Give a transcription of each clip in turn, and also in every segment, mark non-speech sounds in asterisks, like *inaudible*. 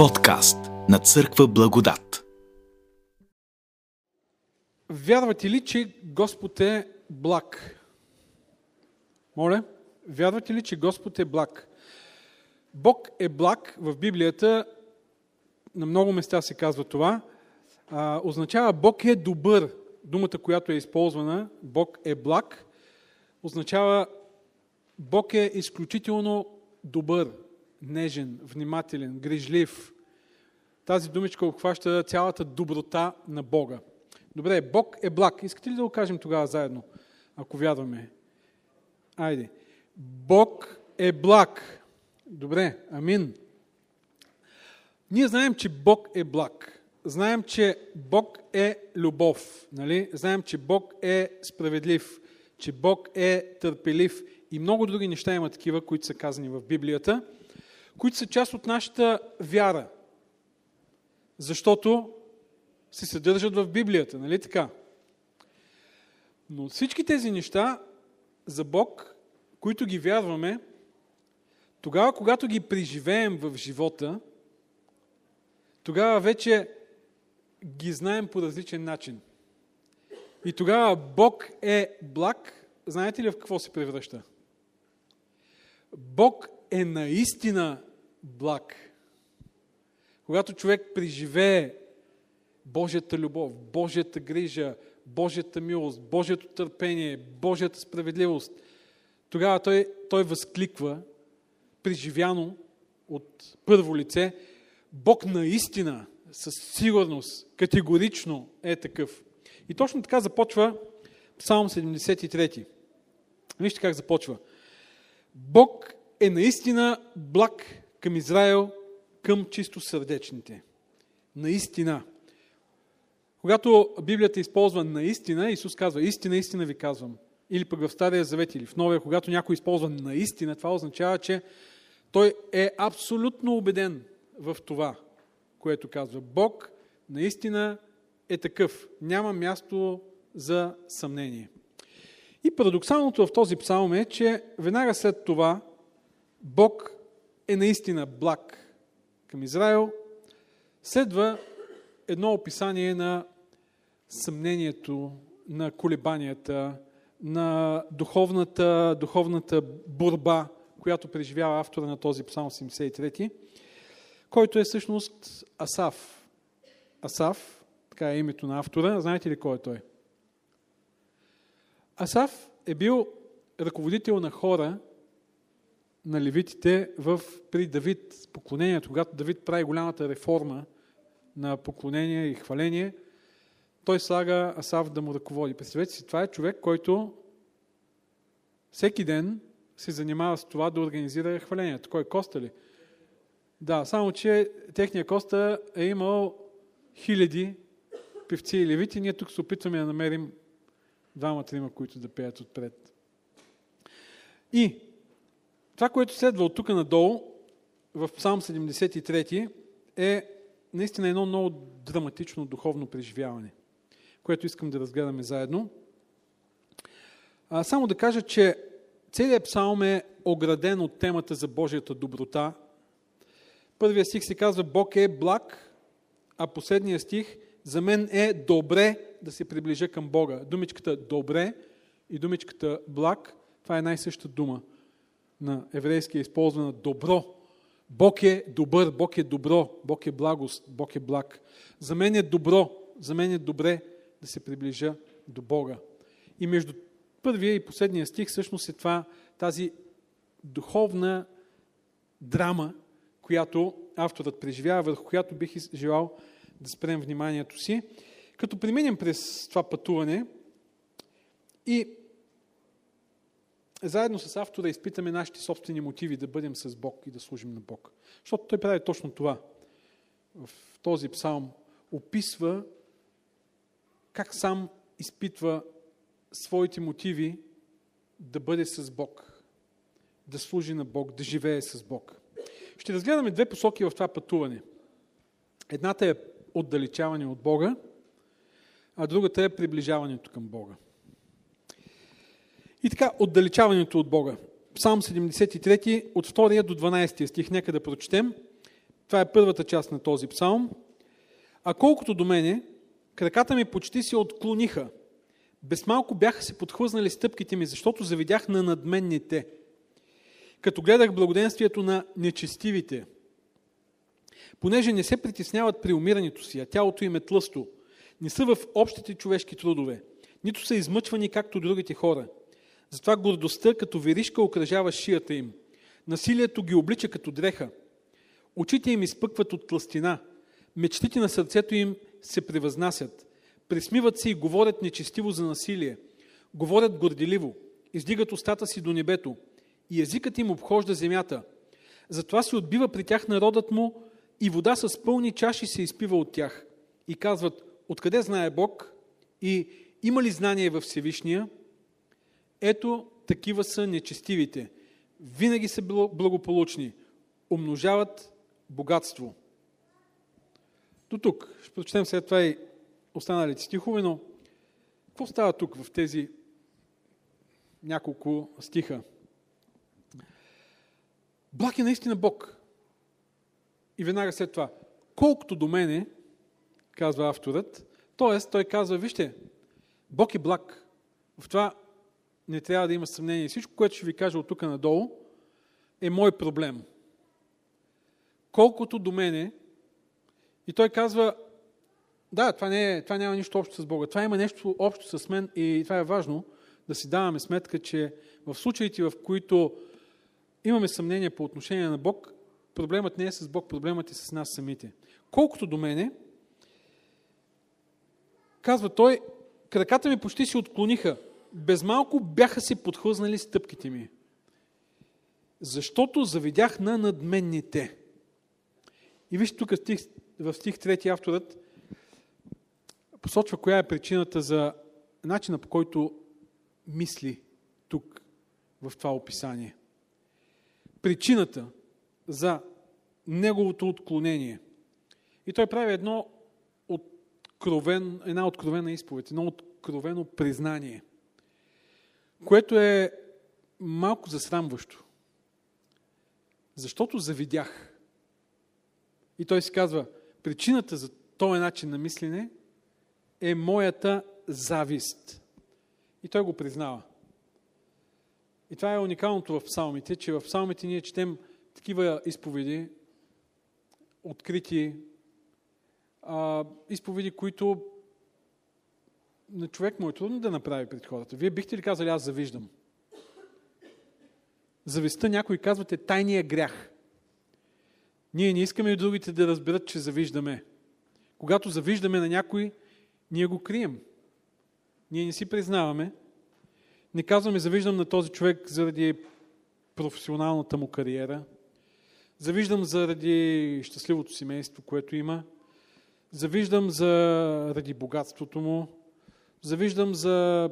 Подкаст на Църква Благодат. Вярвате ли, че Господ е благ? Моля, вярвате ли, че Господ е благ? Бог е благ в Библията, на много места се казва това, а, означава Бог е добър. Думата, която е използвана, Бог е благ, означава Бог е изключително добър, нежен, внимателен, грижлив. Тази думичка обхваща цялата доброта на Бога. Добре, Бог е благ. Искате ли да го кажем тогава заедно, ако вярваме? Айде. Бог е благ. Добре, амин. Ние знаем, че Бог е благ. Знаем, че Бог е любов. Нали? Знаем, че Бог е справедлив, че Бог е търпелив и много други неща има такива, които са казани в Библията, които са част от нашата вяра. Защото се съдържат в Библията, нали така? Но всички тези неща за Бог, които ги вярваме, тогава, когато ги преживеем в живота, тогава вече ги знаем по различен начин. И тогава Бог е благ, знаете ли в какво се превръща? Бог е наистина благ. Когато човек преживее Божията любов, Божията грижа, Божията милост, Божието търпение, Божията справедливост, тогава той, той възкликва, преживяно от първо лице, Бог наистина, със сигурност, категорично е такъв. И точно така започва Псалм 73. Вижте как започва. Бог е наистина благ към Израел, към чисто сърдечните. Наистина. Когато Библията използва наистина, Исус казва, истина, истина ви казвам. Или пък в Стария Завет, или в Новия, когато някой използва наистина, това означава, че той е абсолютно убеден в това, което казва. Бог наистина е такъв. Няма място за съмнение. И парадоксалното в този псалм е, че веднага след това Бог е наистина благ към Израел. Следва едно описание на съмнението, на колебанията, на духовната, духовната борба, която преживява автора на този псалм 73, който е всъщност Асав. Асав, така е името на автора. Знаете ли кой е той? Асав е бил ръководител на хора, на левитите в, при Давид поклонението, когато Давид прави голямата реформа на поклонение и хваление, той слага Асав да му ръководи. Представете си, това е човек, който всеки ден се занимава с това да организира хвалението. Кой? Коста ли? Да, само че техния Коста е имал хиляди певци и левити. Ние тук се опитваме да намерим двама-трима, които да пеят отпред. И това, което следва от тук надолу, в Псалм 73, е наистина едно много драматично духовно преживяване, което искам да разгледаме заедно. А, само да кажа, че целият псалм е ограден от темата за Божията доброта. Първият стих се казва Бог е благ, а последния стих за мен е добре да се приближа към Бога. Думичката добре и думичката благ, това е най-съща дума на еврейски е използвана добро. Бог е добър, Бог е добро, Бог е благост, Бог е благ. За мен е добро, за мен е добре да се приближа до Бога. И между първия и последния стих всъщност е това, тази духовна драма, която авторът преживява, върху която бих желал да спрем вниманието си. Като преминем през това пътуване и заедно с автора изпитаме нашите собствени мотиви да бъдем с Бог и да служим на Бог. Защото той прави точно това. В този псалм описва как сам изпитва своите мотиви да бъде с Бог, да служи на Бог, да живее с Бог. Ще разгледаме две посоки в това пътуване. Едната е отдалечаване от Бога, а другата е приближаването към Бога. И така, отдалечаването от Бога. Псалм 73, от 2 до 12 стих, нека да прочетем. Това е първата част на този псалм. А колкото до мене, краката ми почти се отклониха. Без малко бяха се подхлъзнали стъпките ми, защото завидях на надменните. Като гледах благоденствието на нечестивите, понеже не се притесняват при умирането си, а тялото им е тлъсто, не са в общите човешки трудове, нито са измъчвани както другите хора. Затова гордостта като веришка окръжава шията им. Насилието ги облича като дреха. Очите им изпъкват от тластина. Мечтите на сърцето им се превъзнасят. Присмиват се и говорят нечестиво за насилие. Говорят горделиво. Издигат устата си до небето. И езикът им обхожда земята. Затова се отбива при тях народът му и вода с пълни чаши се изпива от тях. И казват, откъде знае Бог и има ли знание във Всевишния? Ето, такива са нечестивите. Винаги са благополучни. Умножават богатство. До тук. Ще прочетем след това и останалите стихове, но какво става тук в тези няколко стиха? Благ е наистина Бог. И веднага след това, колкото до мене, казва авторът, т.е. той казва, вижте, Бог е благ. В това не трябва да има съмнение. Всичко, което ще ви кажа от тук надолу, е мой проблем. Колкото до мене, и той казва, да, това, не е, това няма нищо общо с Бога. Това има нещо общо с мен и това е важно да си даваме сметка, че в случаите, в които имаме съмнение по отношение на Бог, проблемът не е с Бог, проблемът е с нас самите. Колкото до мене, казва той, краката ми почти се отклониха. Без малко бяха се подхлъзнали стъпките ми. Защото завидях на надменните. И вижте тук стих, в стих 3 авторът посочва коя е причината за начина по който мисли тук в това описание. Причината за неговото отклонение. И той прави едно откровен, една откровена изповед, едно откровено признание, което е малко засрамващо. Защото завидях. И той си казва, причината за този начин на мислене е моята завист. И той го признава. И това е уникалното в псалмите, че в псалмите ние четем такива изповеди, открити а, изповеди, които на човек му е трудно да направи пред хората. Вие бихте ли казали, аз завиждам? Завистта някои казвате тайния грях. Ние не искаме и другите да разберат, че завиждаме. Когато завиждаме на някой, ние го крием. Ние не си признаваме. Не казваме, завиждам на този човек заради професионалната му кариера. Завиждам заради щастливото семейство, което има. Завиждам заради богатството му. Завиждам за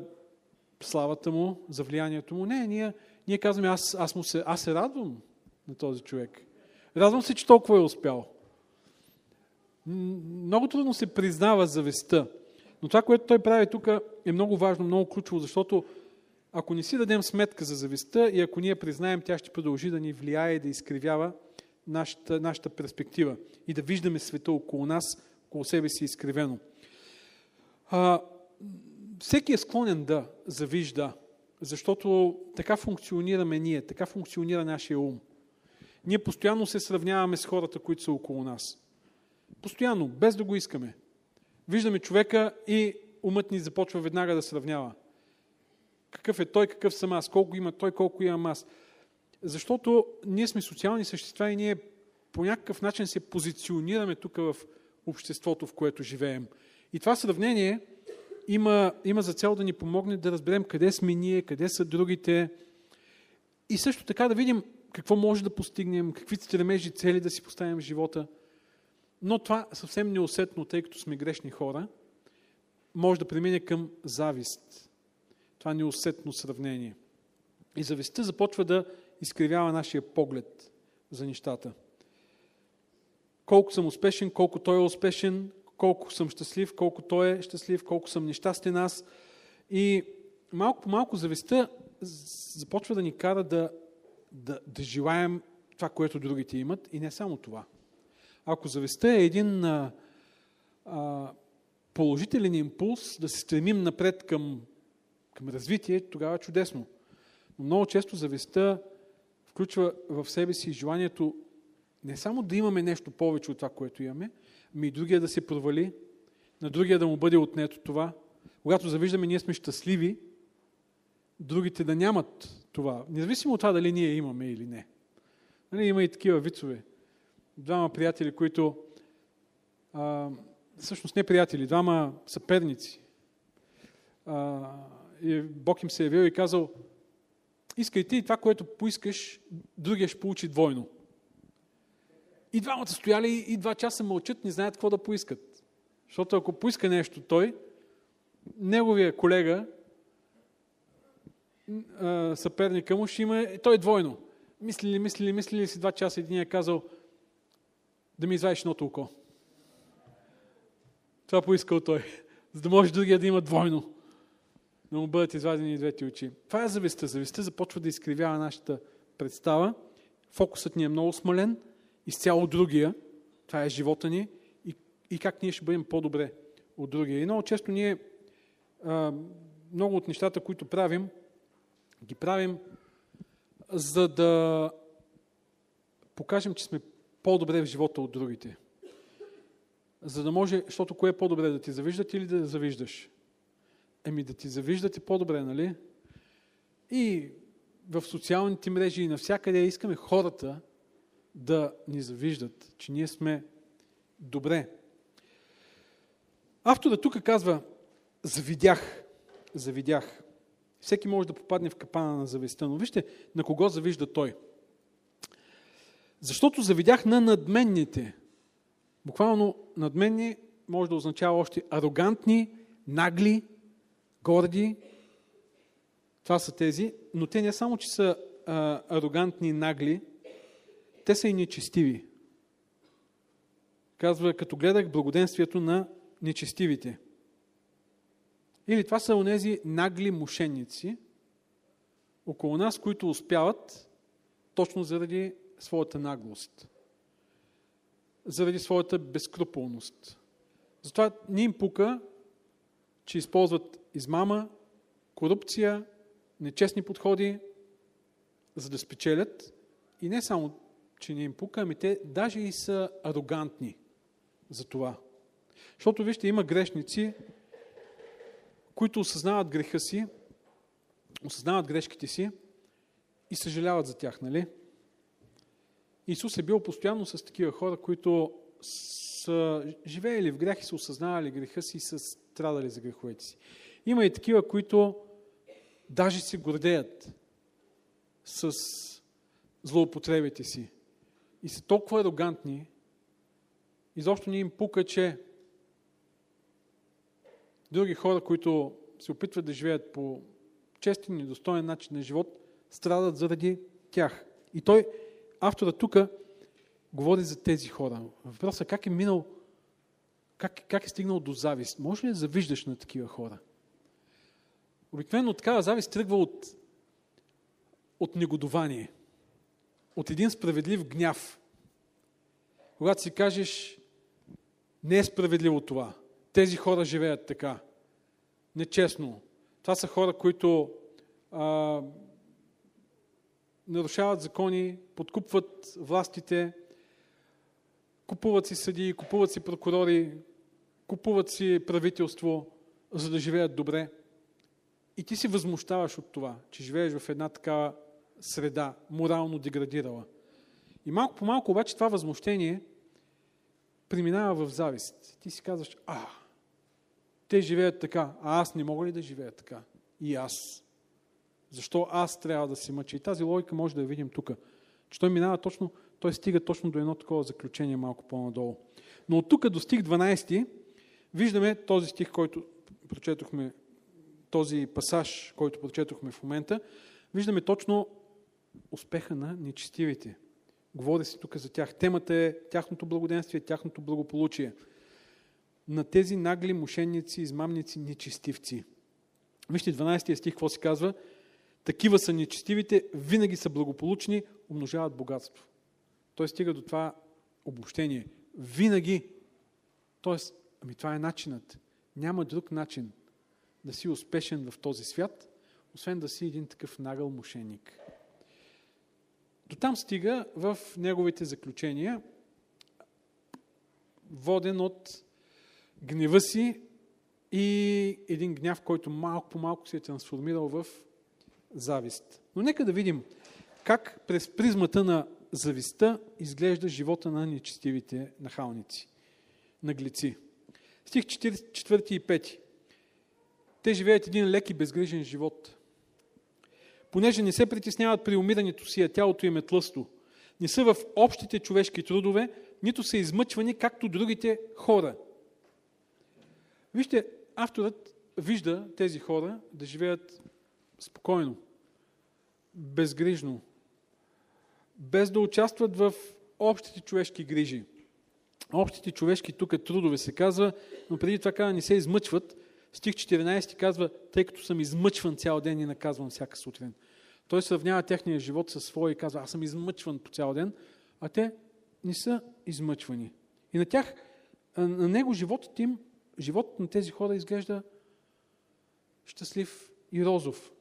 славата му, за влиянието му. Не, ние, ние казваме, аз, аз, му се, аз се радвам на този човек. Радвам се, че толкова е успял. Много трудно се признава завестта. Но това, което той прави тук е много важно, много ключово, защото ако не си дадем сметка за завистта и ако ние признаем, тя ще продължи да ни влияе и да изкривява нашата, нашата перспектива и да виждаме света около нас, около себе си изкривено. А, всеки е склонен да завижда, защото така функционираме ние, така функционира нашия ум. Ние постоянно се сравняваме с хората, които са около нас. Постоянно, без да го искаме. Виждаме човека и умът ни започва веднага да сравнява. Какъв е той, какъв съм аз, колко има той, колко имам аз. Защото ние сме социални същества и ние по някакъв начин се позиционираме тук в обществото, в което живеем. И това сравнение има, има за цел да ни помогне да разберем къде сме ние, къде са другите и също така да видим какво може да постигнем, какви стремежи цели да си поставим в живота. Но това съвсем неусетно, тъй като сме грешни хора, може да премине към завист. Това неусетно сравнение. И завистта започва да изкривява нашия поглед за нещата. Колко съм успешен, колко той е успешен, колко съм щастлив, колко той е щастлив, колко съм нещастен аз. И малко по малко завистта започва да ни кара да, да, да желаем това, което другите имат и не само това. ако завистта е един а, а, положителен импулс да се стремим напред към, към развитие, тогава е чудесно. Но много често завистта включва в себе си желанието не само да имаме нещо повече от това, което имаме, ами и другия да се провали, на другия да му бъде отнето това. Когато завиждаме, ние сме щастливи, другите да нямат това. Независимо от това дали ние имаме или не. Нали, има и такива вицове. Двама приятели, които а, всъщност не приятели, двама съперници. А, и Бог им се е явил и казал, искай ти това, което поискаш, другия ще получи двойно. И двамата стояли и два часа мълчат, не знаят какво да поискат. Защото ако поиска нещо той, неговия колега, съперника му, ще има, той е двойно. Мислили, мислили, мислили си два часа, един е казал да ми извадиш едното око. Това поискал той, *laughs* за да може другия да има двойно. Да му бъдат извадени и двете очи. Това е завистта. Завистта започва да изкривява нашата представа. Фокусът ни е много смален, изцяло другия. Това е живота ни и, и как ние ще бъдем по-добре от другия. И много често ние а, много от нещата, които правим, ги правим за да покажем, че сме по-добре в живота от другите. За да може, защото кое е по-добре, да ти завиждат или да завиждаш? Еми да ти завиждат е по-добре, нали? И в социалните мрежи и навсякъде искаме хората да ни завиждат, че ние сме добре. Автора тук казва, завидях, завидях. Всеки може да попадне в капана на завистта, но вижте на кого завижда той. Защото завидях на надменните. Буквално надменни може да означава още арогантни, нагли, горди. Това са тези, но те не само, че са а, арогантни и нагли, те са и нечестиви. Казва, като гледах благоденствието на нечестивите. Или това са онези нагли мошенници около нас, които успяват точно заради своята наглост, заради своята безкруполност. Затова ни им пука, че използват измама, корупция, нечестни подходи, за да спечелят. И не само, че ни им пука, ами те даже и са арогантни за това. Защото, вижте, има грешници, които осъзнават греха си, осъзнават грешките си и съжаляват за тях, нали? Исус е бил постоянно с такива хора, които са живеели в грях и са осъзнавали греха си и са страдали за греховете си. Има и такива, които даже се гордеят с злоупотребите си и са толкова арогантни, изобщо ни им пука, че други хора, които се опитват да живеят по честен и достоен начин на живот, страдат заради тях. И той, автора тук, говори за тези хора. Въпросът е как е минал, как, как е стигнал до завист. Може ли да завиждаш на такива хора? Обикновено такава завист тръгва от, от негодование, от един справедлив гняв. Когато си кажеш, не е справедливо това, тези хора живеят така. Нечестно. Това са хора, които а, нарушават закони, подкупват властите, купуват си съди, купуват си прокурори, купуват си правителство, за да живеят добре. И ти се възмущаваш от това, че живееш в една такава среда, морално деградирала. И малко по малко обаче това възмущение преминава в завист. Ти си казваш, а, те живеят така, а аз не мога ли да живея така? И аз. Защо аз трябва да се мъча? И тази логика може да я видим тук. Че той минава точно, той стига точно до едно такова заключение малко по-надолу. Но от тук до стих 12 виждаме този стих, който прочетохме, този пасаж, който прочетохме в момента, виждаме точно успеха на нечестивите. Говори се тук за тях. Темата е тяхното благоденствие, тяхното благополучие на тези нагли мошенници, измамници, нечестивци. Вижте 12 стих, какво се казва? Такива са нечестивите, винаги са благополучни, умножават богатство. Той стига до това обобщение. винаги. Тоест, ами това е начинът. Няма друг начин да си успешен в този свят, освен да си един такъв нагъл мошенник. До там стига в неговите заключения, воден от гнева си и един гняв, който малко по малко се е трансформирал в завист. Но нека да видим как през призмата на завистта изглежда живота на нечестивите нахалници, наглеци. Стих 4 и 5. Те живеят един лек и безгрижен живот. Понеже не се притесняват при умирането си, а тялото им е тлъсто. Не са в общите човешки трудове, нито са измъчвани, както другите хора. Вижте, авторът вижда тези хора да живеят спокойно, безгрижно, без да участват в общите човешки грижи. Общите човешки тук трудове се казва, но преди това казва не се измъчват. Стих 14 казва, тъй като съм измъчван цял ден и наказвам всяка сутрин. Той сравнява техния живот със своя и казва, аз съм измъчван по цял ден, а те не са измъчвани. И на тях, на него животът им, животът на тези хора изглежда щастлив и розов.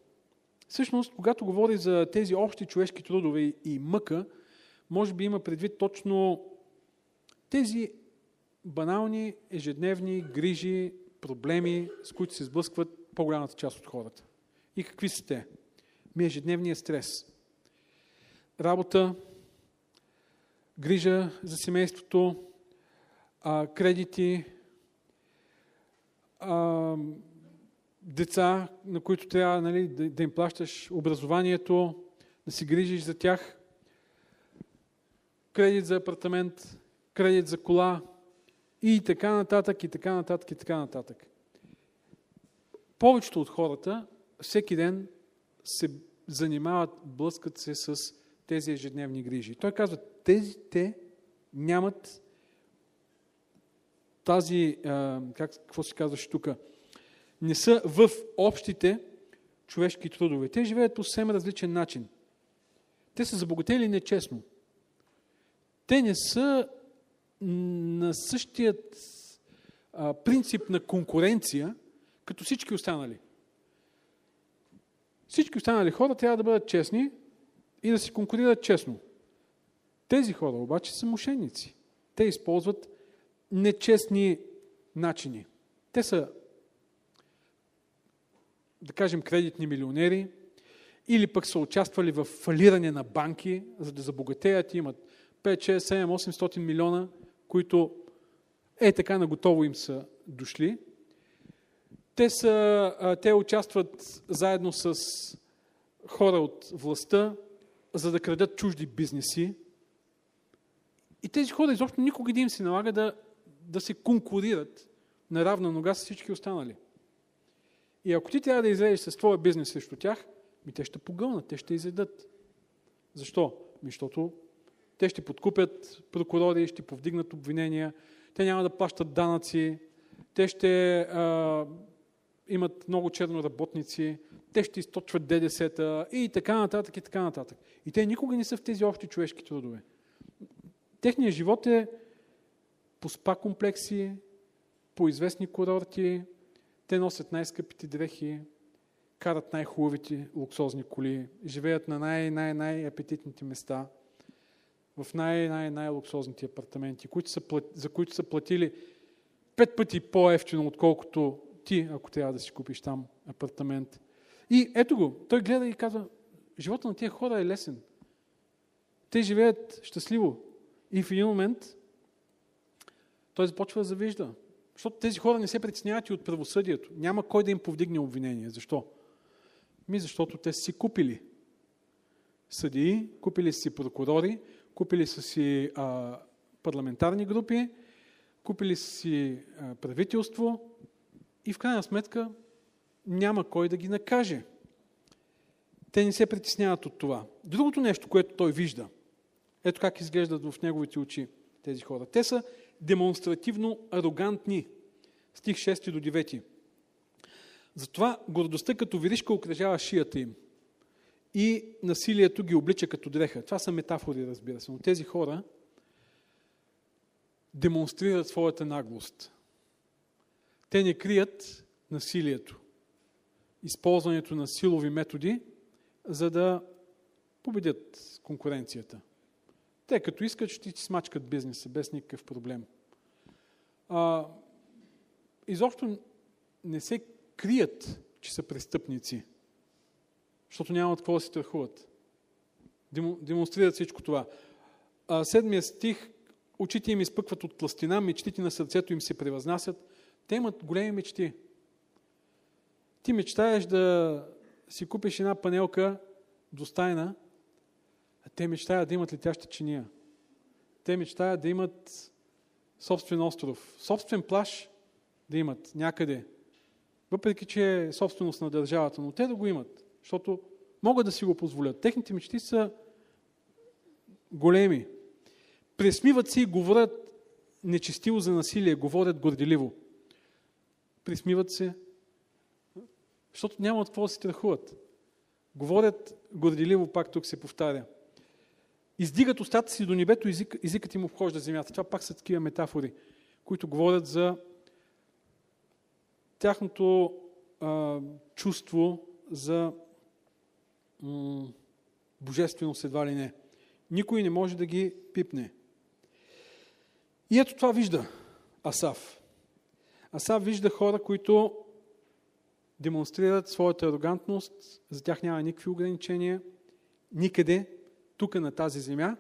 Всъщност, когато говори за тези общи човешки трудове и мъка, може би има предвид точно тези банални, ежедневни грижи, проблеми, с които се сблъскват по-голямата част от хората. И какви са те? Ми ежедневния стрес. Работа, грижа за семейството, кредити, деца, на които трябва нали, да, да им плащаш образованието, да си грижиш за тях, кредит за апартамент, кредит за кола и така нататък, и така нататък, и така нататък. Повечето от хората всеки ден се занимават, блъскат се с тези ежедневни грижи. Той казва, тези те нямат тази, как, какво се казваше тук, не са в общите човешки трудове. Те живеят по съвсем различен начин. Те са забогатели нечестно. Те не са на същият а, принцип на конкуренция, като всички останали. Всички останали хора трябва да бъдат честни и да си конкурират честно. Тези хора обаче са мошенници. Те използват нечестни начини. Те са да кажем, кредитни милионери, или пък са участвали в фалиране на банки, за да забогатеят, имат 5, 6, 7, 800 милиона, които е така наготово им са дошли. Те, са, те участват заедно с хора от властта, за да крадат чужди бизнеси. И тези хора изобщо никога да им се налага да, да се конкурират на равна нога с всички останали. И ако ти трябва да излезеш с твоя бизнес срещу тях, ми те ще погълнат, те ще изедат. Защо? Ми, защото те ще подкупят прокурори, ще повдигнат обвинения, те няма да плащат данъци, те ще а, имат много черно работници, те ще източват ДДС-та и така нататък и така нататък. И те никога не са в тези общи човешки трудове. Техният живот е по спа комплекси, по известни курорти, те носят най-скъпите дрехи, карат най-хубавите луксозни коли, живеят на най-най-най-апетитните места, в най-най-най-луксозните апартаменти, които са, за които са платили пет пъти по-ефтино, отколкото ти, ако трябва да си купиш там апартамент. И ето го, той гледа и казва, живота на тия хора е лесен. Те живеят щастливо. И в един момент той започва да завижда. Защото тези хора не се притесняват и от правосъдието. Няма кой да им повдигне обвинение. Защо? Ми защото те си купили съдии, купили си прокурори, купили са си а, парламентарни групи, купили са си а, правителство и в крайна сметка няма кой да ги накаже. Те не се притесняват от това. Другото нещо, което той вижда, ето как изглеждат в неговите очи тези хора. Те са демонстративно арогантни. Стих 6 до 9. Затова гордостта като виришка окръжава шията им и насилието ги облича като дреха. Това са метафори, разбира се. Но тези хора демонстрират своята наглост. Те не крият насилието, използването на силови методи, за да победят конкуренцията. Те като искат, ще ти смачкат бизнеса без никакъв проблем. А, изобщо не се крият, че са престъпници, защото няма от какво да се страхуват. Демонстрират всичко това. Седмия стих, очите им изпъкват от пластина, мечтите на сърцето им се превъзнасят. Те имат големи мечти. Ти мечтаеш да си купиш една панелка достайна, а те мечтаят да имат летяща чиния. Те мечтаят да имат собствен остров, собствен плаш да имат някъде. Въпреки, че е собственост на държавата, но те да го имат, защото могат да си го позволят. Техните мечти са големи. Пресмиват се и говорят нечестиво за насилие, говорят горделиво. Присмиват се, защото няма от какво да се страхуват. Говорят горделиво, пак тук се повтаря. Издигат устата си до небето, език, езикът им обхожда земята. Това пак са такива метафори, които говорят за тяхното а, чувство за м- божественост едва ли не. Никой не може да ги пипне. И ето това вижда Асав. Асав вижда хора, които демонстрират своята арогантност, за тях няма никакви ограничения, никъде, тук на тази земя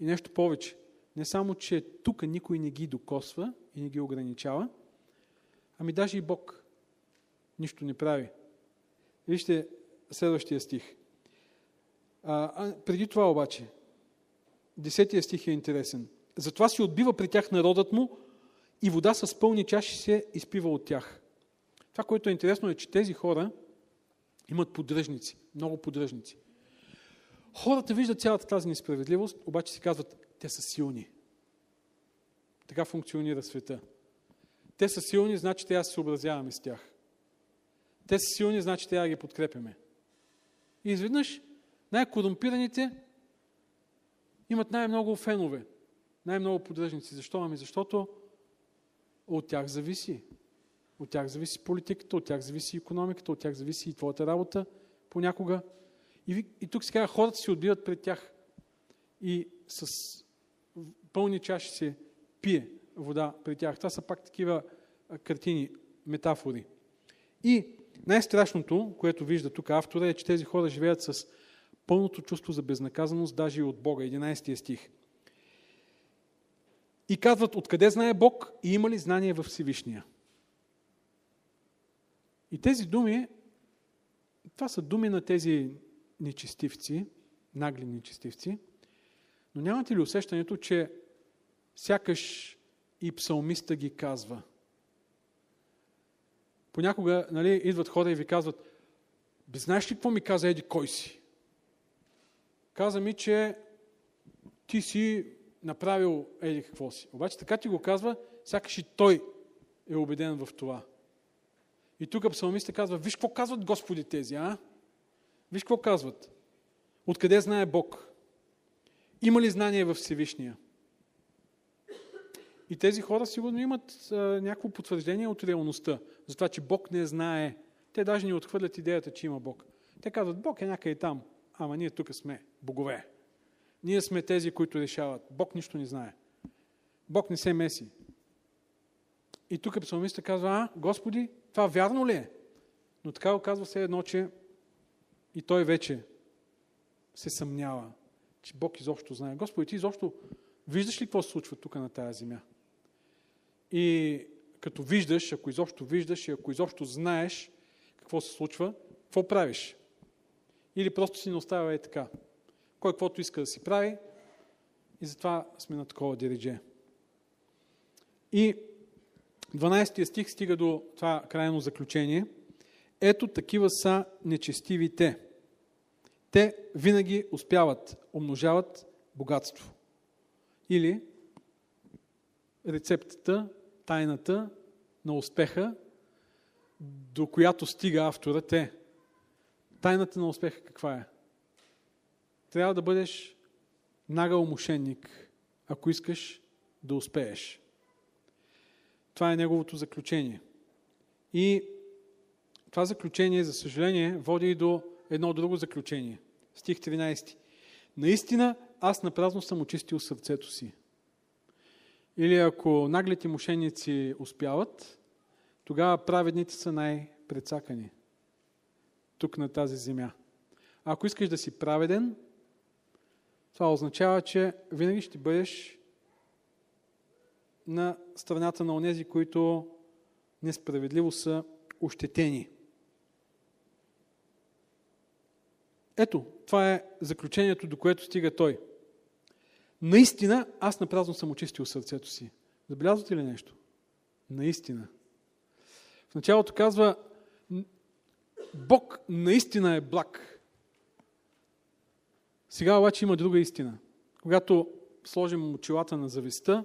и нещо повече. Не само, че тук никой не ги докосва и не ги ограничава, ами даже и Бог нищо не прави. Вижте следващия стих. А, преди това обаче, десетия стих е интересен. Затова си отбива при тях народът му и вода с пълни чаши се изпива от тях. Това, което е интересно е, че тези хора имат поддръжници, много поддръжници. Хората виждат цялата тази несправедливост, обаче си казват, те са силни. Така функционира света. Те са силни, значи трябва да се съобразяваме с тях. Те са силни, значи трябва ги подкрепяме. И изведнъж най-корумпираните имат най-много фенове, най-много поддръжници. Защо? Ами защото от тях зависи. От тях зависи политиката, от тях зависи економиката, от тях зависи и твоята работа понякога. И, и тук се казва, хората си отбиват пред тях и с пълни чаши се пие вода при тях. Това са пак такива картини, метафори. И най-страшното, което вижда тук автора, е, че тези хора живеят с пълното чувство за безнаказаност, даже и от Бога. 11 стих. И казват, откъде знае Бог и има ли знание в Всевишния? И тези думи, това са думи на тези нечестивци, нагли нечестивци, но нямате ли усещането, че сякаш и псалмиста ги казва? Понякога нали, идват хора и ви казват, знаеш ли какво ми каза Еди, кой си? Каза ми, че ти си направил Еди какво си. Обаче така ти го казва, сякаш и той е убеден в това. И тук псалмиста казва, виж какво казват Господи тези, а? Виж какво казват. Откъде знае Бог? Има ли знание в Всевишния? И тези хора сигурно имат а, някакво потвърждение от реалността, за това, че Бог не знае. Те даже не отхвърлят идеята, че има Бог. Те казват, Бог е някъде там, ама ние тук сме богове. Ние сме тези, които решават. Бог нищо не знае. Бог не се меси. И тук псалмиста казва, а, Господи, това вярно ли е? Но така го казва все едно, че и той вече се съмнява, че Бог изобщо знае. Господи, ти изобщо виждаш ли какво се случва тук на тази земя? И като виждаш, ако изобщо виждаш и ако изобщо знаеш какво се случва, какво правиш? Или просто си не оставя е така. Кой каквото иска да си прави и затова сме на такова диридже. И 12 стих стига до това крайно заключение. Ето такива са нечестивите. Те винаги успяват, умножават богатство. Или рецептата, тайната на успеха, до която стига автора те. Тайната на успеха каква е? Трябва да бъдеш нагъл мошенник, ако искаш да успееш. Това е неговото заключение. И това заключение, за съжаление, води и до едно друго заключение. Стих 13. Наистина, аз напразно съм очистил сърцето си. Или ако наглите мошенници успяват, тогава праведните са най-прецакани тук на тази земя. Ако искаш да си праведен, това означава, че винаги ще бъдеш на страната на онези, които несправедливо са ощетени. Ето, това е заключението, до което стига той. Наистина, аз напразно съм очистил сърцето си. Забелязвате ли нещо? Наистина. В началото казва, Бог наистина е благ. Сега обаче има друга истина. Когато сложим очилата на зависта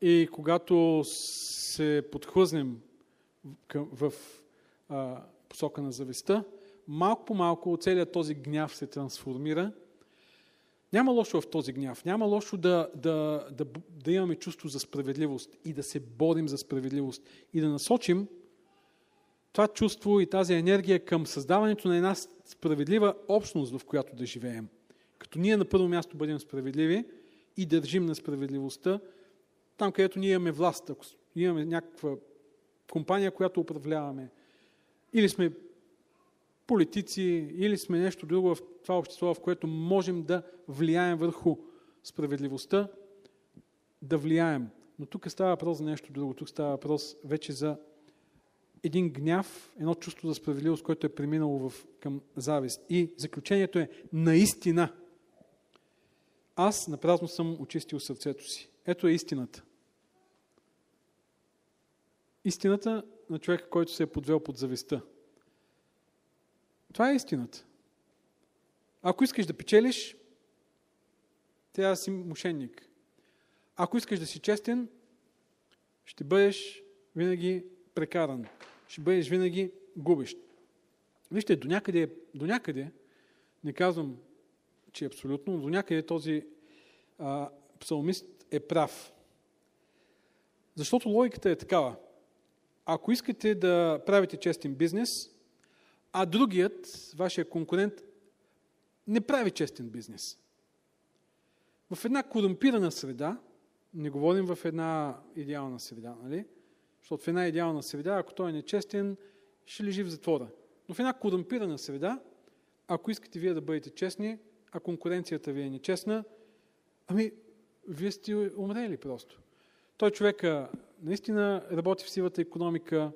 и когато се подхлъзнем в, посока на зависта, малко по малко целият този гняв се трансформира. Няма лошо в този гняв. Няма лошо да, да, да, да имаме чувство за справедливост и да се борим за справедливост и да насочим това чувство и тази енергия към създаването на една справедлива общност, в която да живеем. Като ние на първо място бъдем справедливи и държим на справедливостта, там където ние имаме власт, ако имаме някаква компания, която управляваме, или сме политици, или сме нещо друго в това общество, в което можем да влияем върху справедливостта, да влияем. Но тук става въпрос за нещо друго. Тук става въпрос вече за един гняв, едно чувство за справедливост, което е преминало в, към завист. И заключението е наистина. Аз напразно съм очистил сърцето си. Ето е истината. Истината на човека, който се е подвел под завистта. Това е истината. Ако искаш да печелиш, трябва да си мошенник. Ако искаш да си честен, ще бъдеш винаги прекаран. Ще бъдеш винаги губещ. Вижте, до някъде, до някъде, не казвам, че е абсолютно, но до някъде този а, псалмист е прав. Защото логиката е такава. Ако искате да правите честен бизнес, а другият, вашия конкурент, не прави честен бизнес. В една корумпирана среда, не говорим в една идеална среда, нали? Защото в една идеална среда, ако той е нечестен, ще лежи в затвора. Но в една корумпирана среда, ако искате вие да бъдете честни, а конкуренцията ви е нечестна, ами, вие сте умрели просто. Той човека наистина работи в сивата економика,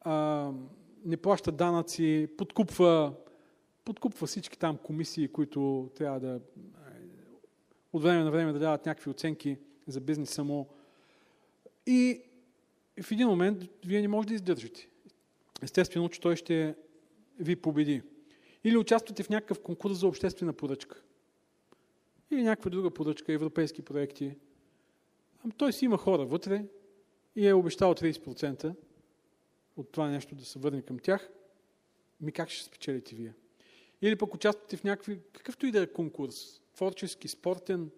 а, не плаща данъци, подкупва, подкупва всички там комисии, които трябва да от време на време да дават някакви оценки за бизнеса му. И в един момент вие не можете да издържите. Естествено, че той ще ви победи. Или участвате в някакъв конкурс за обществена поръчка. Или някаква друга поръчка, европейски проекти. Ами той си има хора вътре и е обещал 30% от това нещо да се върне към тях, ми как ще спечелите вие? Или пък участвате в някакви, какъвто и да е конкурс, творчески, спортен,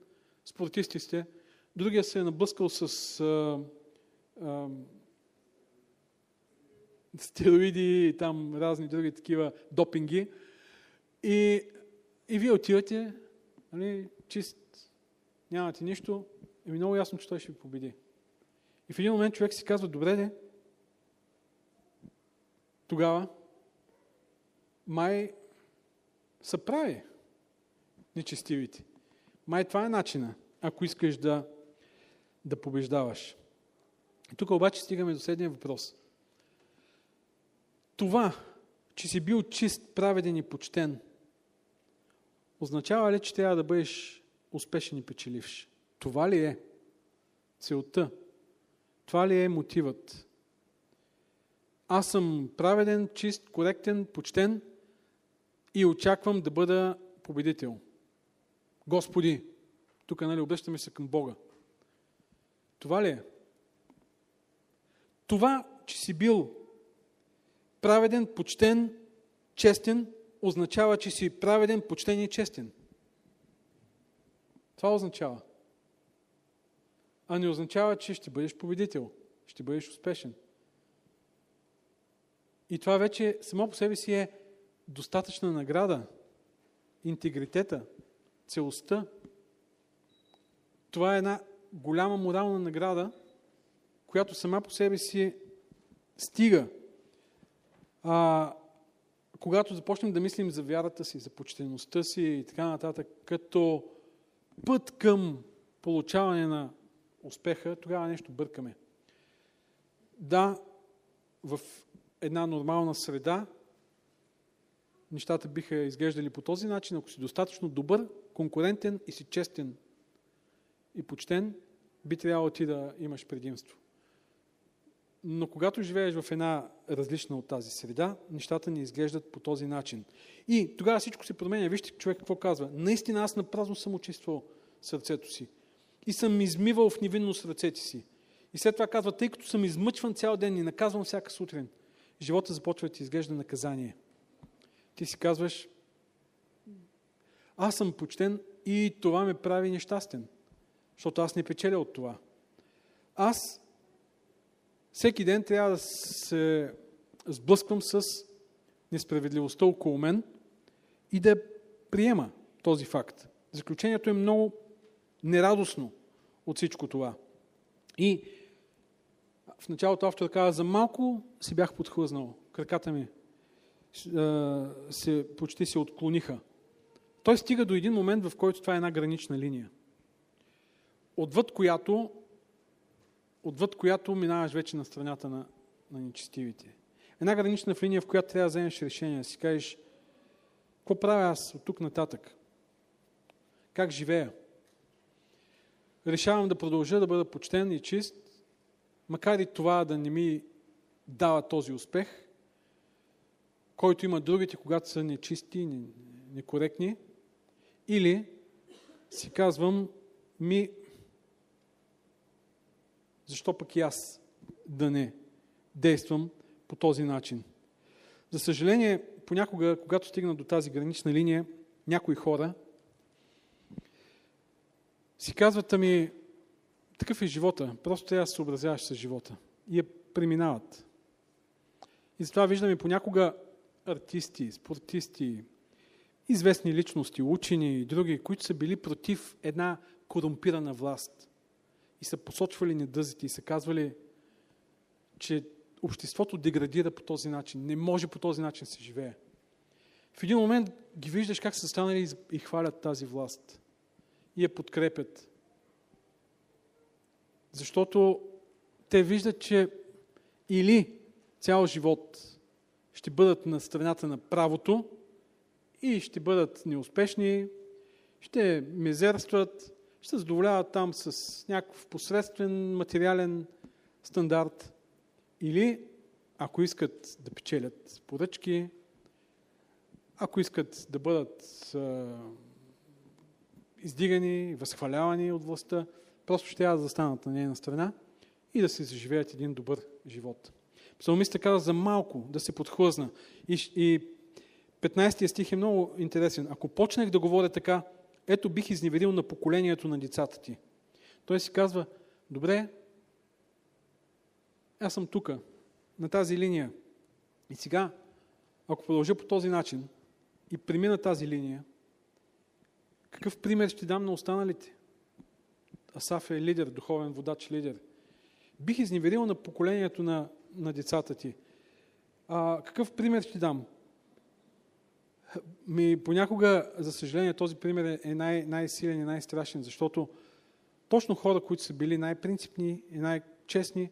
спортисти сте, другия се е наблъскал с а, а, стероиди и там разни други такива допинги и, и вие отивате, нали, чист, нямате нищо, и много ясно, че той ще ви победи. И в един момент човек си казва, добре де, тогава май са прави нечестивите. Май това е начина, ако искаш да, да побеждаваш. Тук обаче стигаме до следния въпрос. Това, че си бил чист, праведен и почтен, означава ли, че трябва да бъдеш успешен и печеливш? Това ли е целта? Това ли е мотивът? аз съм праведен, чист, коректен, почтен и очаквам да бъда победител. Господи, тук нали, обръщаме се към Бога. Това ли е? Това, че си бил праведен, почтен, честен, означава, че си праведен, почтен и честен. Това означава. А не означава, че ще бъдеш победител. ще бъдеш успешен. И това вече само по себе си е достатъчна награда. Интегритета, целостта. Това е една голяма морална награда, която сама по себе си стига. А, когато започнем да мислим за вярата си, за почтеността си и така нататък, като път към получаване на успеха, тогава нещо бъркаме. Да, в една нормална среда нещата биха изглеждали по този начин, ако си достатъчно добър, конкурентен и си честен и почтен, би трябвало ти да имаш предимство. Но когато живееш в една различна от тази среда, нещата не изглеждат по този начин. И тогава всичко се променя. Вижте човек какво казва. Наистина аз на празно съм очиствал сърцето си. И съм измивал в невинност ръцете си. И след това казва, тъй като съм измъчван цял ден и наказвам всяка сутрин, живота започва да ти изглежда наказание. Ти си казваш, аз съм почтен и това ме прави нещастен, защото аз не печеля от това. Аз всеки ден трябва да се сблъсквам с несправедливостта около мен и да приема този факт. Заключението е много нерадостно от всичко това. И в началото автор казва, за малко си бях подхлъзнал. Краката ми се, почти се отклониха. Той стига до един момент, в който това е една гранична линия. Отвъд която, отвъд която минаваш вече на страната на, на нечестивите. Една гранична линия, в която трябва да вземеш решение, да си кажеш, какво правя аз от тук нататък? Как живея? Решавам да продължа да бъда почтен и чист, макар и това да не ми дава този успех, който има другите, когато са нечисти, некоректни, или си казвам, ми, защо пък и аз да не действам по този начин? За съжаление, понякога, когато стигна до тази гранична линия, някои хора си казват, ами, такъв е живота, просто трябва да се съобразяваш с живота. И я преминават. И затова виждаме понякога артисти, спортисти, известни личности, учени и други, които са били против една корумпирана власт и са посочвали недъзите и са казвали, че обществото деградира по този начин. Не може по този начин се живее. В един момент ги виждаш как са станали и хвалят тази власт. И я подкрепят. Защото те виждат, че или цял живот ще бъдат на страната на правото и ще бъдат неуспешни, ще мизерстват, се задоволяват там с някакъв посредствен материален стандарт. Или, ако искат да печелят поръчки, ако искат да бъдат а, издигани, възхвалявани от властта, просто ще трябва да застанат на нейна страна и да се заживеят един добър живот. Псалмистът казва за малко да се подхлъзна. И, и 15 стих е много интересен. Ако почнах да говоря така, ето бих изневерил на поколението на децата ти. Той си казва, добре, аз съм тука, на тази линия. И сега, ако продължа по този начин и премина тази линия, какъв пример ще дам на останалите? Асаф е лидер, духовен водач лидер. Бих изневерил на поколението на на децата ти. А, какъв пример ще дам? Ми, понякога, за съжаление, този пример е най- най-силен и най-страшен, защото точно хора, които са били най-принципни и най-честни,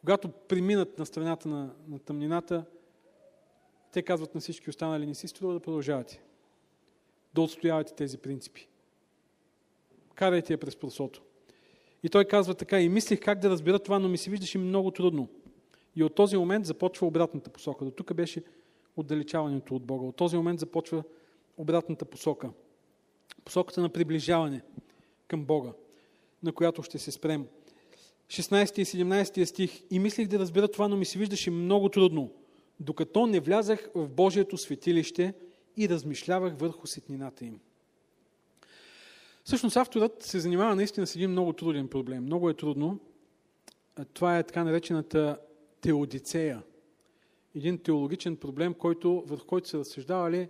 когато преминат на страната на, на тъмнината, те казват на всички останали, не си струва да продължавате. Да отстоявате тези принципи. Карайте я през просото. И той казва така, и мислих как да разбера това, но ми се виждаше много трудно. И от този момент започва обратната посока. До тук беше отдалечаването от Бога. От този момент започва обратната посока. Посоката на приближаване към Бога, на която ще се спрем. 16 и 17 стих. И мислих да разбера това, но ми се виждаше много трудно, докато не влязах в Божието светилище и размишлявах върху сетнината им. Всъщност авторът се занимава наистина с един много труден проблем. Много е трудно това е така наречената теодицея. Един теологичен проблем, който, върху който се разсъждавали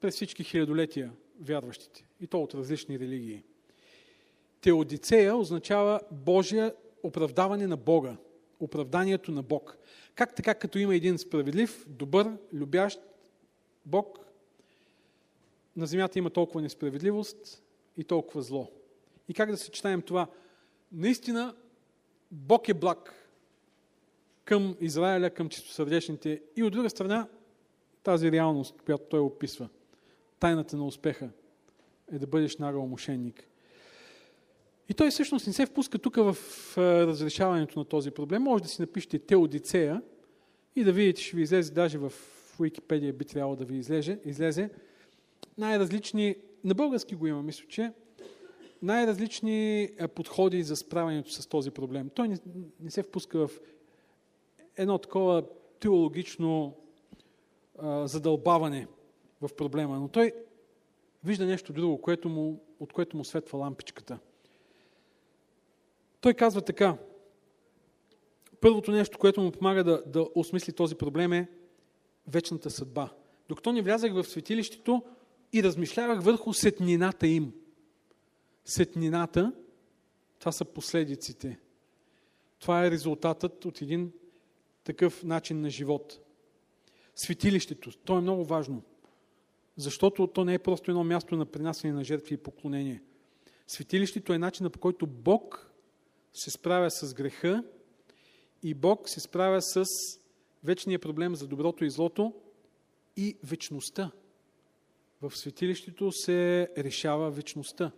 през всички хилядолетия вярващите. И то от различни религии. Теодицея означава Божия оправдаване на Бога. Оправданието на Бог. Как така, като има един справедлив, добър, любящ Бог, на земята има толкова несправедливост и толкова зло. И как да съчетаем това? Наистина, Бог е благ към Израиля, към чистосърдечните и от друга страна тази реалност, която той описва. Тайната на успеха е да бъдеш нагъл мошенник. И той всъщност не се впуска тук в разрешаването на този проблем. Може да си напишете Теодицея и да видите, ще ви излезе, даже в Уикипедия би трябвало да ви излезе, излезе най-различни, на български го има, мисля, че най-различни подходи за справянето с този проблем. Той не, не се впуска в едно такова теологично а, задълбаване в проблема, но той вижда нещо друго, което му, от което му светва лампичката. Той казва така. Първото нещо, което му помага да, да осмисли този проблем е вечната съдба. Докато не влязах в светилището и размишлявах върху сетнината им. Сетнината, това са последиците. Това е резултатът от един такъв начин на живот. Светилището, то е много важно, защото то не е просто едно място на принасяне на жертви и поклонение. Светилището е начинът по който Бог се справя с греха и Бог се справя с вечния проблем за доброто и злото и вечността. В светилището се решава вечността.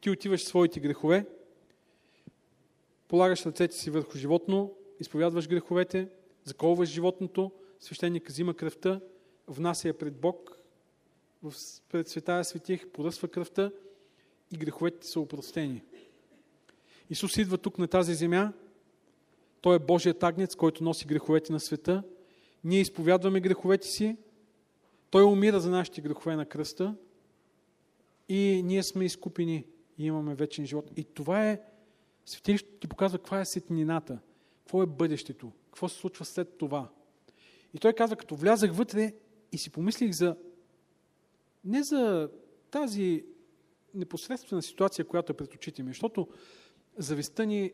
Ти отиваш своите грехове, полагаш ръцете си върху животно, изповядваш греховете, заколваш животното, свещеник взима кръвта, внася я пред Бог, пред светая светих, поръсва кръвта и греховете са упростени. Исус идва тук на тази земя. Той е Божият агнец, който носи греховете на света. Ние изповядваме греховете си. Той умира за нашите грехове на кръста. И ние сме изкупени и имаме вечен живот. И това е, светилището ти показва каква е сетнината, какво е бъдещето, какво се случва след това. И той казва, като влязах вътре и си помислих за не за тази непосредствена ситуация, която е пред очите ми, защото завистта ни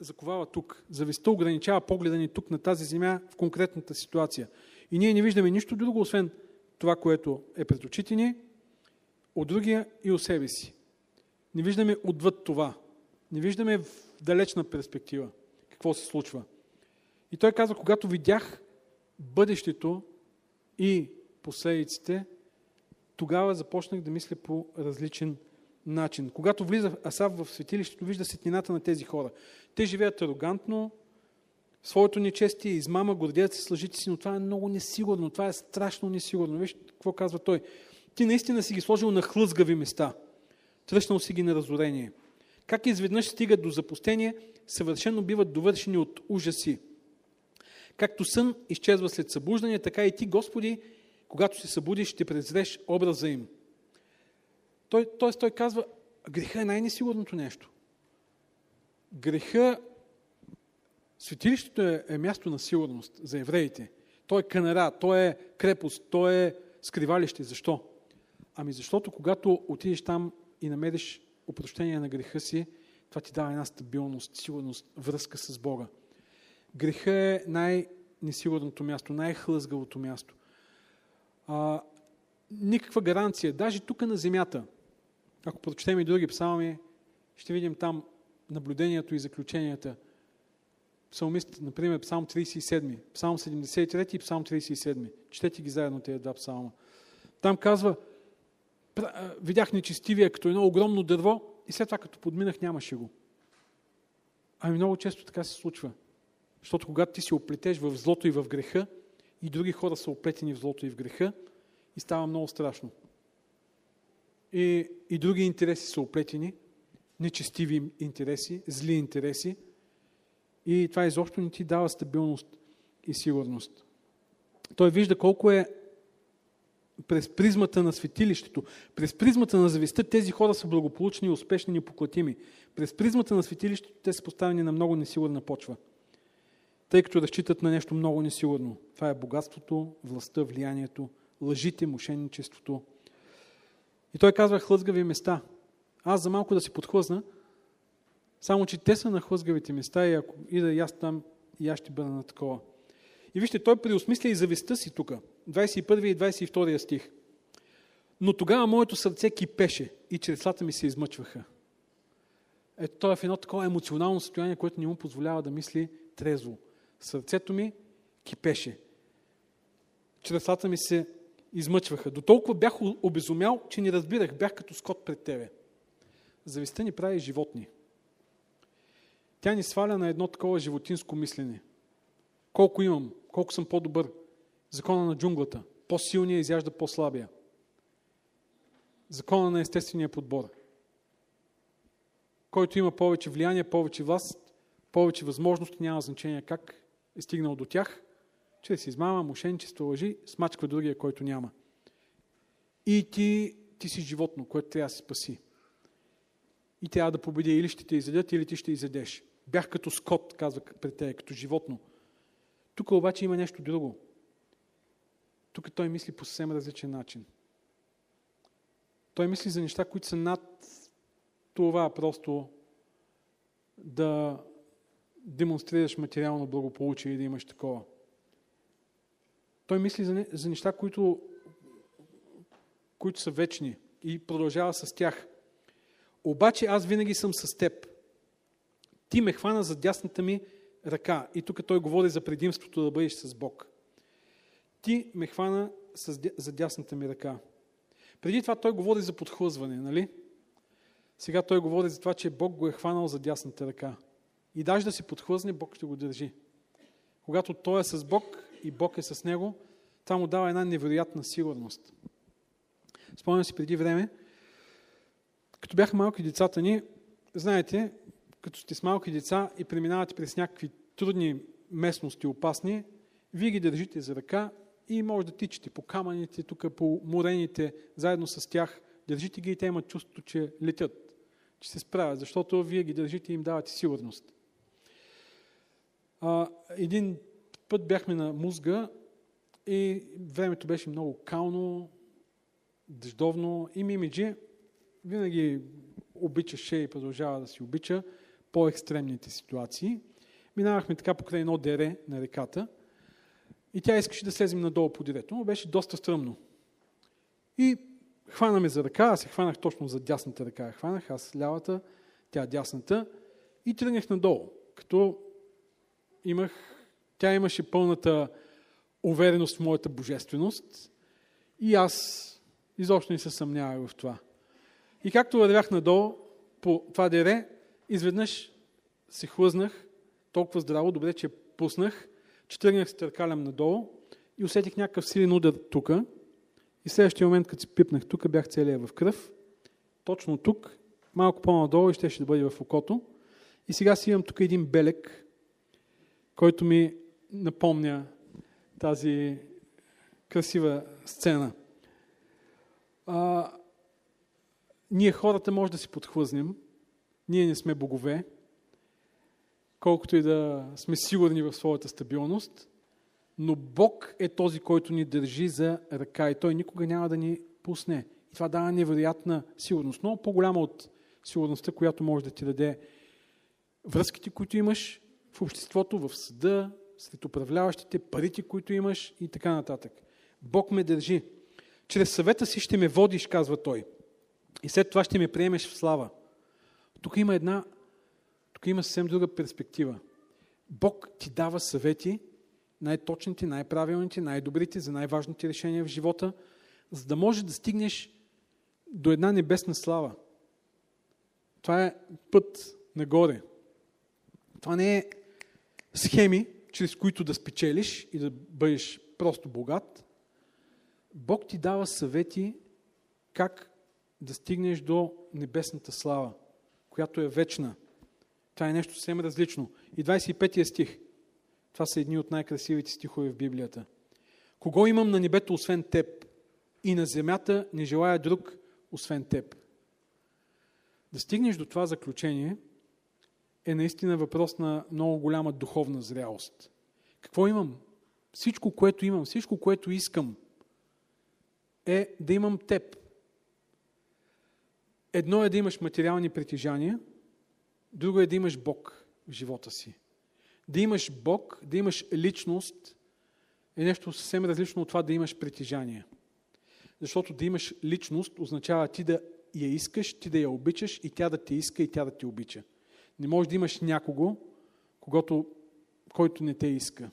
заковава тук. Завистта ограничава погледа ни тук на тази земя в конкретната ситуация. И ние не виждаме нищо друго, освен това, което е пред очите ни, от другия и от себе си. Не виждаме отвъд това. Не виждаме в далечна перспектива какво се случва. И той казва, когато видях бъдещето и последиците, тогава започнах да мисля по различен начин. Когато влиза Асав в светилището, вижда сетнината на тези хора. Те живеят арогантно, своето нечестие, измама, гордеят се с лъжите си, но това е много несигурно, това е страшно несигурно. Виж какво казва той. Ти наистина си ги сложил на хлъзгави места, тръщнал си ги на разорение. Как изведнъж стигат до запустение, съвършено биват довършени от ужаси. Както сън изчезва след събуждане, така и ти, Господи, когато се събудиш, ще презреш образа им. Той, тоест той казва, греха е най-несигурното нещо. Греха, светилището е, е място на сигурност за евреите. Той е канара, той е крепост, той е скривалище. Защо? Ами защото когато отидеш там и намериш опрощение на греха си, това ти дава една стабилност, сигурност, връзка с Бога. Греха е най-несигурното място, най-хлъзгавото място. А, никаква гаранция. Даже тук на земята, ако прочетем и други псалми, ще видим там наблюдението и заключенията. Псалмист, например, псалм 37, псалм 73 и псалм 37. Четете ги заедно тези два псалма. Там казва, видях нечестивия като едно огромно дърво и след това като подминах нямаше го. Ами много често така се случва. Защото когато ти се оплетеш в злото и в греха, и други хора са оплетени в злото и в греха, и става много страшно и, и други интереси са оплетени, нечестиви интереси, зли интереси. И това изобщо не ти дава стабилност и сигурност. Той вижда колко е през призмата на светилището, през призмата на завистта, тези хора са благополучни, успешни, непоклатими. През призмата на светилището те са поставени на много несигурна почва, тъй като разчитат на нещо много несигурно. Това е богатството, властта, влиянието, лъжите, мошенничеството. И той казва хлъзгави места. Аз за малко да си подхлъзна, само че те са на хлъзгавите места и ако и да аз там, и аз ще бъда на такова. И вижте, той преосмисля и завистта си тук. 21 и 22 стих. Но тогава моето сърце кипеше и чреслата ми се измъчваха. Ето той е в едно такова емоционално състояние, което не му позволява да мисли трезво. Сърцето ми кипеше. Чреслата ми се измъчваха. До толкова бях обезумял, че не разбирах. Бях като скот пред тебе. Завистта ни прави животни. Тя ни сваля на едно такова животинско мислене. Колко имам, колко съм по-добър. Закона на джунглата. По-силния изяжда по-слабия. Закона на естествения подбор. Който има повече влияние, повече власт, повече възможности, няма значение как е стигнал до тях, чрез измама, мошенничество, лъжи, смачква другия, който няма. И ти, ти си животно, което трябва да се спаси. И трябва да победи. Или ще те изядат, или ти ще изядеш. Бях като скот, казва пред тебе, като животно. Тук обаче има нещо друго. Тук той мисли по съвсем различен начин. Той мисли за неща, които са над това просто да демонстрираш материално благополучие и да имаш такова. Той мисли за, не, за неща, които, които са вечни и продължава с тях. Обаче аз винаги съм с теб. Ти ме хвана за дясната ми ръка. И тук той говори за предимството да бъдеш с Бог. Ти ме хвана с, за дясната ми ръка. Преди това той говори за подхлъзване, нали? Сега той говори за това, че Бог го е хванал за дясната ръка. И даже да си подхлъзне, Бог ще го държи. Когато той е с Бог и Бог е с него, това му дава една невероятна сигурност. Спомням си преди време, като бяха малки децата ни, знаете, като сте с малки деца и преминавате през някакви трудни местности, опасни, вие ги държите за ръка и може да тичате по камъните, тук по морените, заедно с тях. Държите ги и те имат чувството, че летят, че се справят, защото вие ги държите и им давате сигурност. А, един път бяхме на Музга и времето беше много кално, дъждовно и Мимиджи винаги обичаше и продължава да си обича по-екстремните ситуации. Минавахме така покрай едно дере на реката и тя искаше да слезем надолу по дерето, но беше доста стръмно. И хванаме за ръка, аз се хванах точно за дясната ръка. хванах, аз лявата, тя дясната и тръгнах надолу, като имах, тя имаше пълната увереност в моята божественост и аз изобщо не се съмнявах в това. И както вървях надолу по това дере, изведнъж се хлъзнах толкова здраво, добре, че пуснах, че тръгнах с търкалям надолу и усетих някакъв силен удар тук. И в следващия момент, като си пипнах тук, бях целия в кръв. Точно тук, малко по-надолу и ще, ще бъде в окото. И сега си имам тук един белек, който ми напомня тази красива сцена. А, ние хората може да си подхлъзнем, ние не сме богове, колкото и да сме сигурни в своята стабилност, но Бог е този, който ни държи за ръка и Той никога няма да ни пусне. И това дава невероятна сигурност, много по-голяма от сигурността, която може да ти даде връзките, които имаш в обществото, в съда, сред управляващите, парите, които имаш и така нататък. Бог ме държи. Чрез съвета си ще ме водиш, казва Той. И след това ще ме приемеш в слава. Тук има една, тук има съвсем друга перспектива. Бог ти дава съвети, най-точните, най-правилните, най-добрите, за най-важните решения в живота, за да можеш да стигнеш до една небесна слава. Това е път нагоре. Това не е схеми, чрез които да спечелиш и да бъдеш просто богат. Бог ти дава съвети как да стигнеш до небесната слава която е вечна. Това е нещо съвсем различно. И 25 стих. Това са едни от най-красивите стихове в Библията. Кого имам на небето, освен теб? и на земята не желая друг, освен теб. Да стигнеш до това заключение е наистина въпрос на много голяма духовна зрялост. Какво имам? Всичко, което имам, всичко, което искам, е да имам теб. Едно е да имаш материални притежания, друго е да имаш Бог в живота си. Да имаш Бог, да имаш личност е нещо съвсем различно от това да имаш притежания. Защото да имаш личност означава ти да я искаш, ти да я обичаш и тя да те иска и тя да те обича. Не можеш да имаш някого, когато, който не те иска.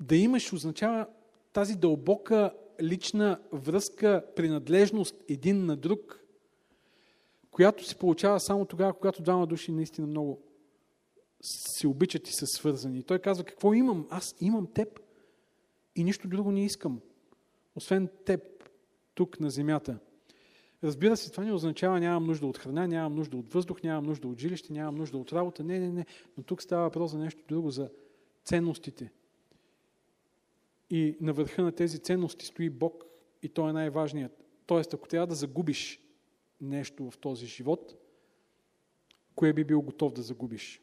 Да имаш означава тази дълбока лична връзка, принадлежност един на друг, която се получава само тогава, когато двама души наистина много се обичат и са свързани. той казва, какво имам? Аз имам теб и нищо друго не искам, освен теб тук на земята. Разбира се, това не означава нямам нужда от храна, нямам нужда от въздух, нямам нужда от жилище, нямам нужда от работа. Не, не, не. Но тук става въпрос за нещо друго, за ценностите. И на върха на тези ценности стои Бог и Той е най-важният. Тоест, ако трябва да загубиш нещо в този живот, кое би бил готов да загубиш?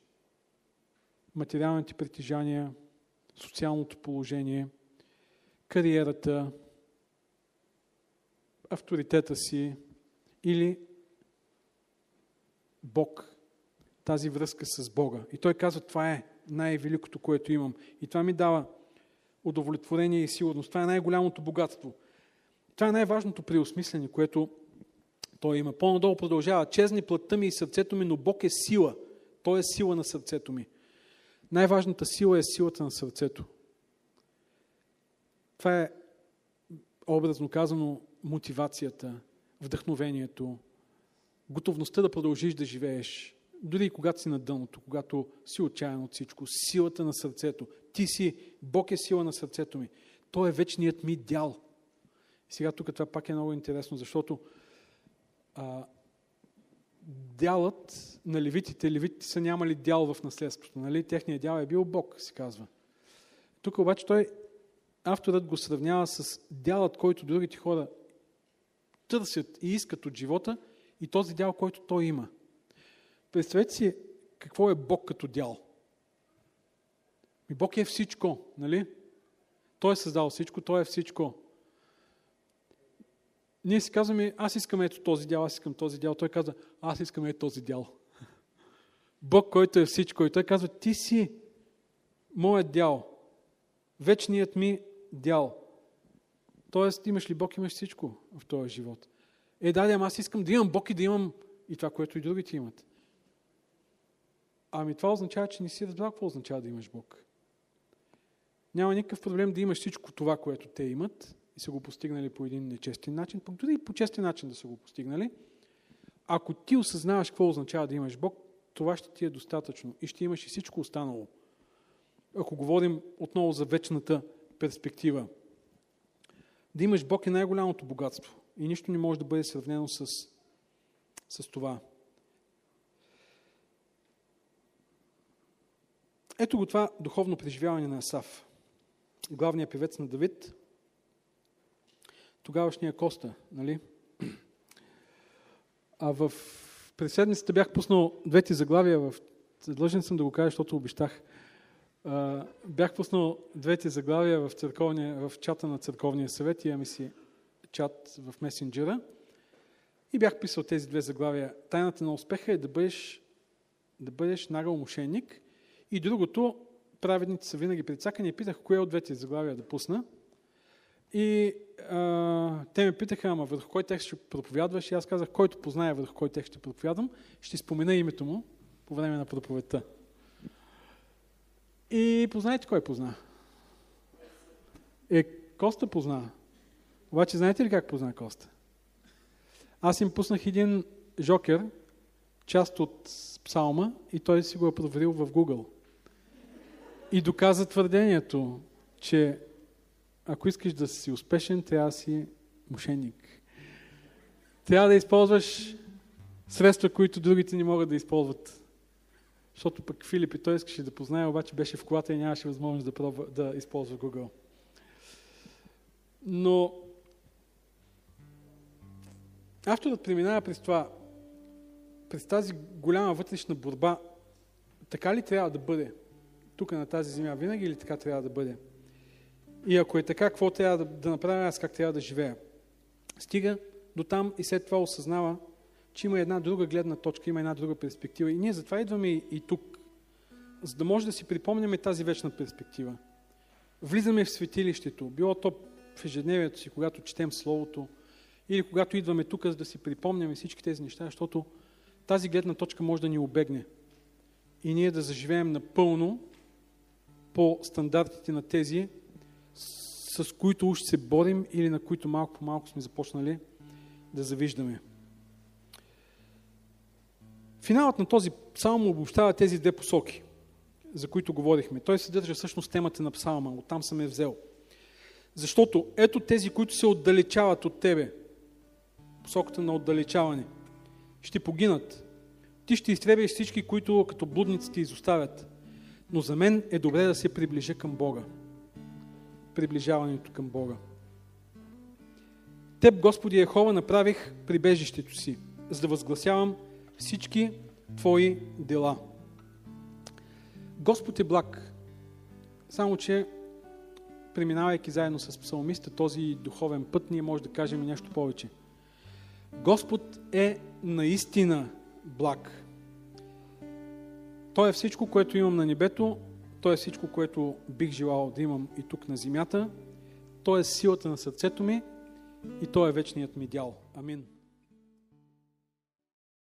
Материалните притежания, социалното положение, кариерата, авторитета си или Бог, тази връзка с Бога. И той казва, това е най-великото, което имам. И това ми дава удовлетворение и сигурност. Това е най-голямото богатство. Това е най-важното преосмислене, което той има. По-надолу продължава. Чезни плътта ми и сърцето ми, но Бог е сила. Той е сила на сърцето ми. Най-важната сила е силата на сърцето. Това е, образно казано, мотивацията, вдъхновението, готовността да продължиш да живееш, дори и когато си на дъното, когато си отчаян от всичко, силата на сърцето. Ти си, Бог е сила на сърцето ми. Той е вечният ми дял. Сега тук това пак е много интересно, защото а, дялът на левитите, левитите са нямали дял в наследството. Нали? Техният дял е бил Бог, се казва. Тук обаче той, авторът го сравнява с дялът, който другите хора търсят и искат от живота и този дял, който той има. Представете си какво е Бог като дял. И Бог е всичко, нали? Той е създал всичко, Той е всичко. Ние си казваме, аз искам ето този дял, аз искам този дял. Той казва, аз искам ето този дял. *laughs* Бог, който е всичко. И той казва, ти си моят дял. Вечният ми дял. Тоест, имаш ли Бог, имаш всичко в този живот. Е, да, аз искам да имам Бог и да имам и това, което и другите имат. Ами това означава, че не си разбрал какво означава да имаш Бог. Няма никакъв проблем да имаш всичко това, което те имат и са го постигнали по един нечестен начин, пък дори и по честен начин да са го постигнали. Ако ти осъзнаваш какво означава да имаш Бог, това ще ти е достатъчно и ще имаш и всичко останало. Ако говорим отново за вечната перспектива. Да имаш Бог е най-голямото богатство и нищо не може да бъде сравнено с, с това. Ето го това духовно преживяване на Асав. Главният певец на Давид, тогавашния Коста, нали? А в преседницата бях пуснал двете заглавия, в... длъжен съм да го кажа, защото обещах. Бях пуснал двете заглавия в, в чата на църковния съвет, имаме си чат в месенджера. И бях писал тези две заглавия. Тайната на успеха е да бъдеш, да бъдеш нагъл мошенник и другото, праведните са винаги прицакани. Питах кое от двете заглавия да пусна. И а, те ме питаха, ама върху кой текст ще проповядваш? И аз казах, който познае върху кой текст ще проповядвам, ще спомена името му по време на проповедта. И познаете кой позна? Е, Коста позна. Обаче знаете ли как позна Коста? Аз им пуснах един жокер, част от псалма, и той си го е проверил в Google и доказа твърдението, че ако искаш да си успешен, трябва да си мошенник. Трябва да използваш средства, които другите не могат да използват. Защото пък Филип и той искаше да познае, обаче беше в колата и нямаше възможност да, пробва, да използва Google. Но авторът преминава през това, през тази голяма вътрешна борба, така ли трябва да бъде тук на тази земя винаги или така трябва да бъде? И ако е така, какво трябва да, да направя аз, как трябва да живея? Стига до там и след това осъзнава, че има една друга гледна точка, има една друга перспектива. И ние затова идваме и, тук, за да може да си припомняме тази вечна перспектива. Влизаме в светилището, било то в ежедневието си, когато четем Словото, или когато идваме тук, за да си припомняме всички тези неща, защото тази гледна точка може да ни обегне. И ние да заживеем напълно по стандартите на тези, с които уж се борим или на които малко по малко сме започнали да завиждаме. Финалът на този псалм обобщава тези две посоки, за които говорихме. Той съдържа всъщност темата на псалма, оттам съм е взел. Защото ето тези, които се отдалечават от тебе, посоката на отдалечаване, ще погинат. Ти ще изтребеш всички, които като блудници ти изоставят. Но за мен е добре да се приближа към Бога. Приближаването към Бога. Теб, Господи Ехова, направих прибежището си, за да възгласявам всички Твои дела. Господ е благ, само че преминавайки заедно с псалмиста този духовен път, ние може да кажем и нещо повече. Господ е наистина благ. Той е всичко, което имам на небето, Той е всичко, което бих желал да имам и тук на земята, Той е силата на сърцето ми и Той е вечният ми дял. Амин.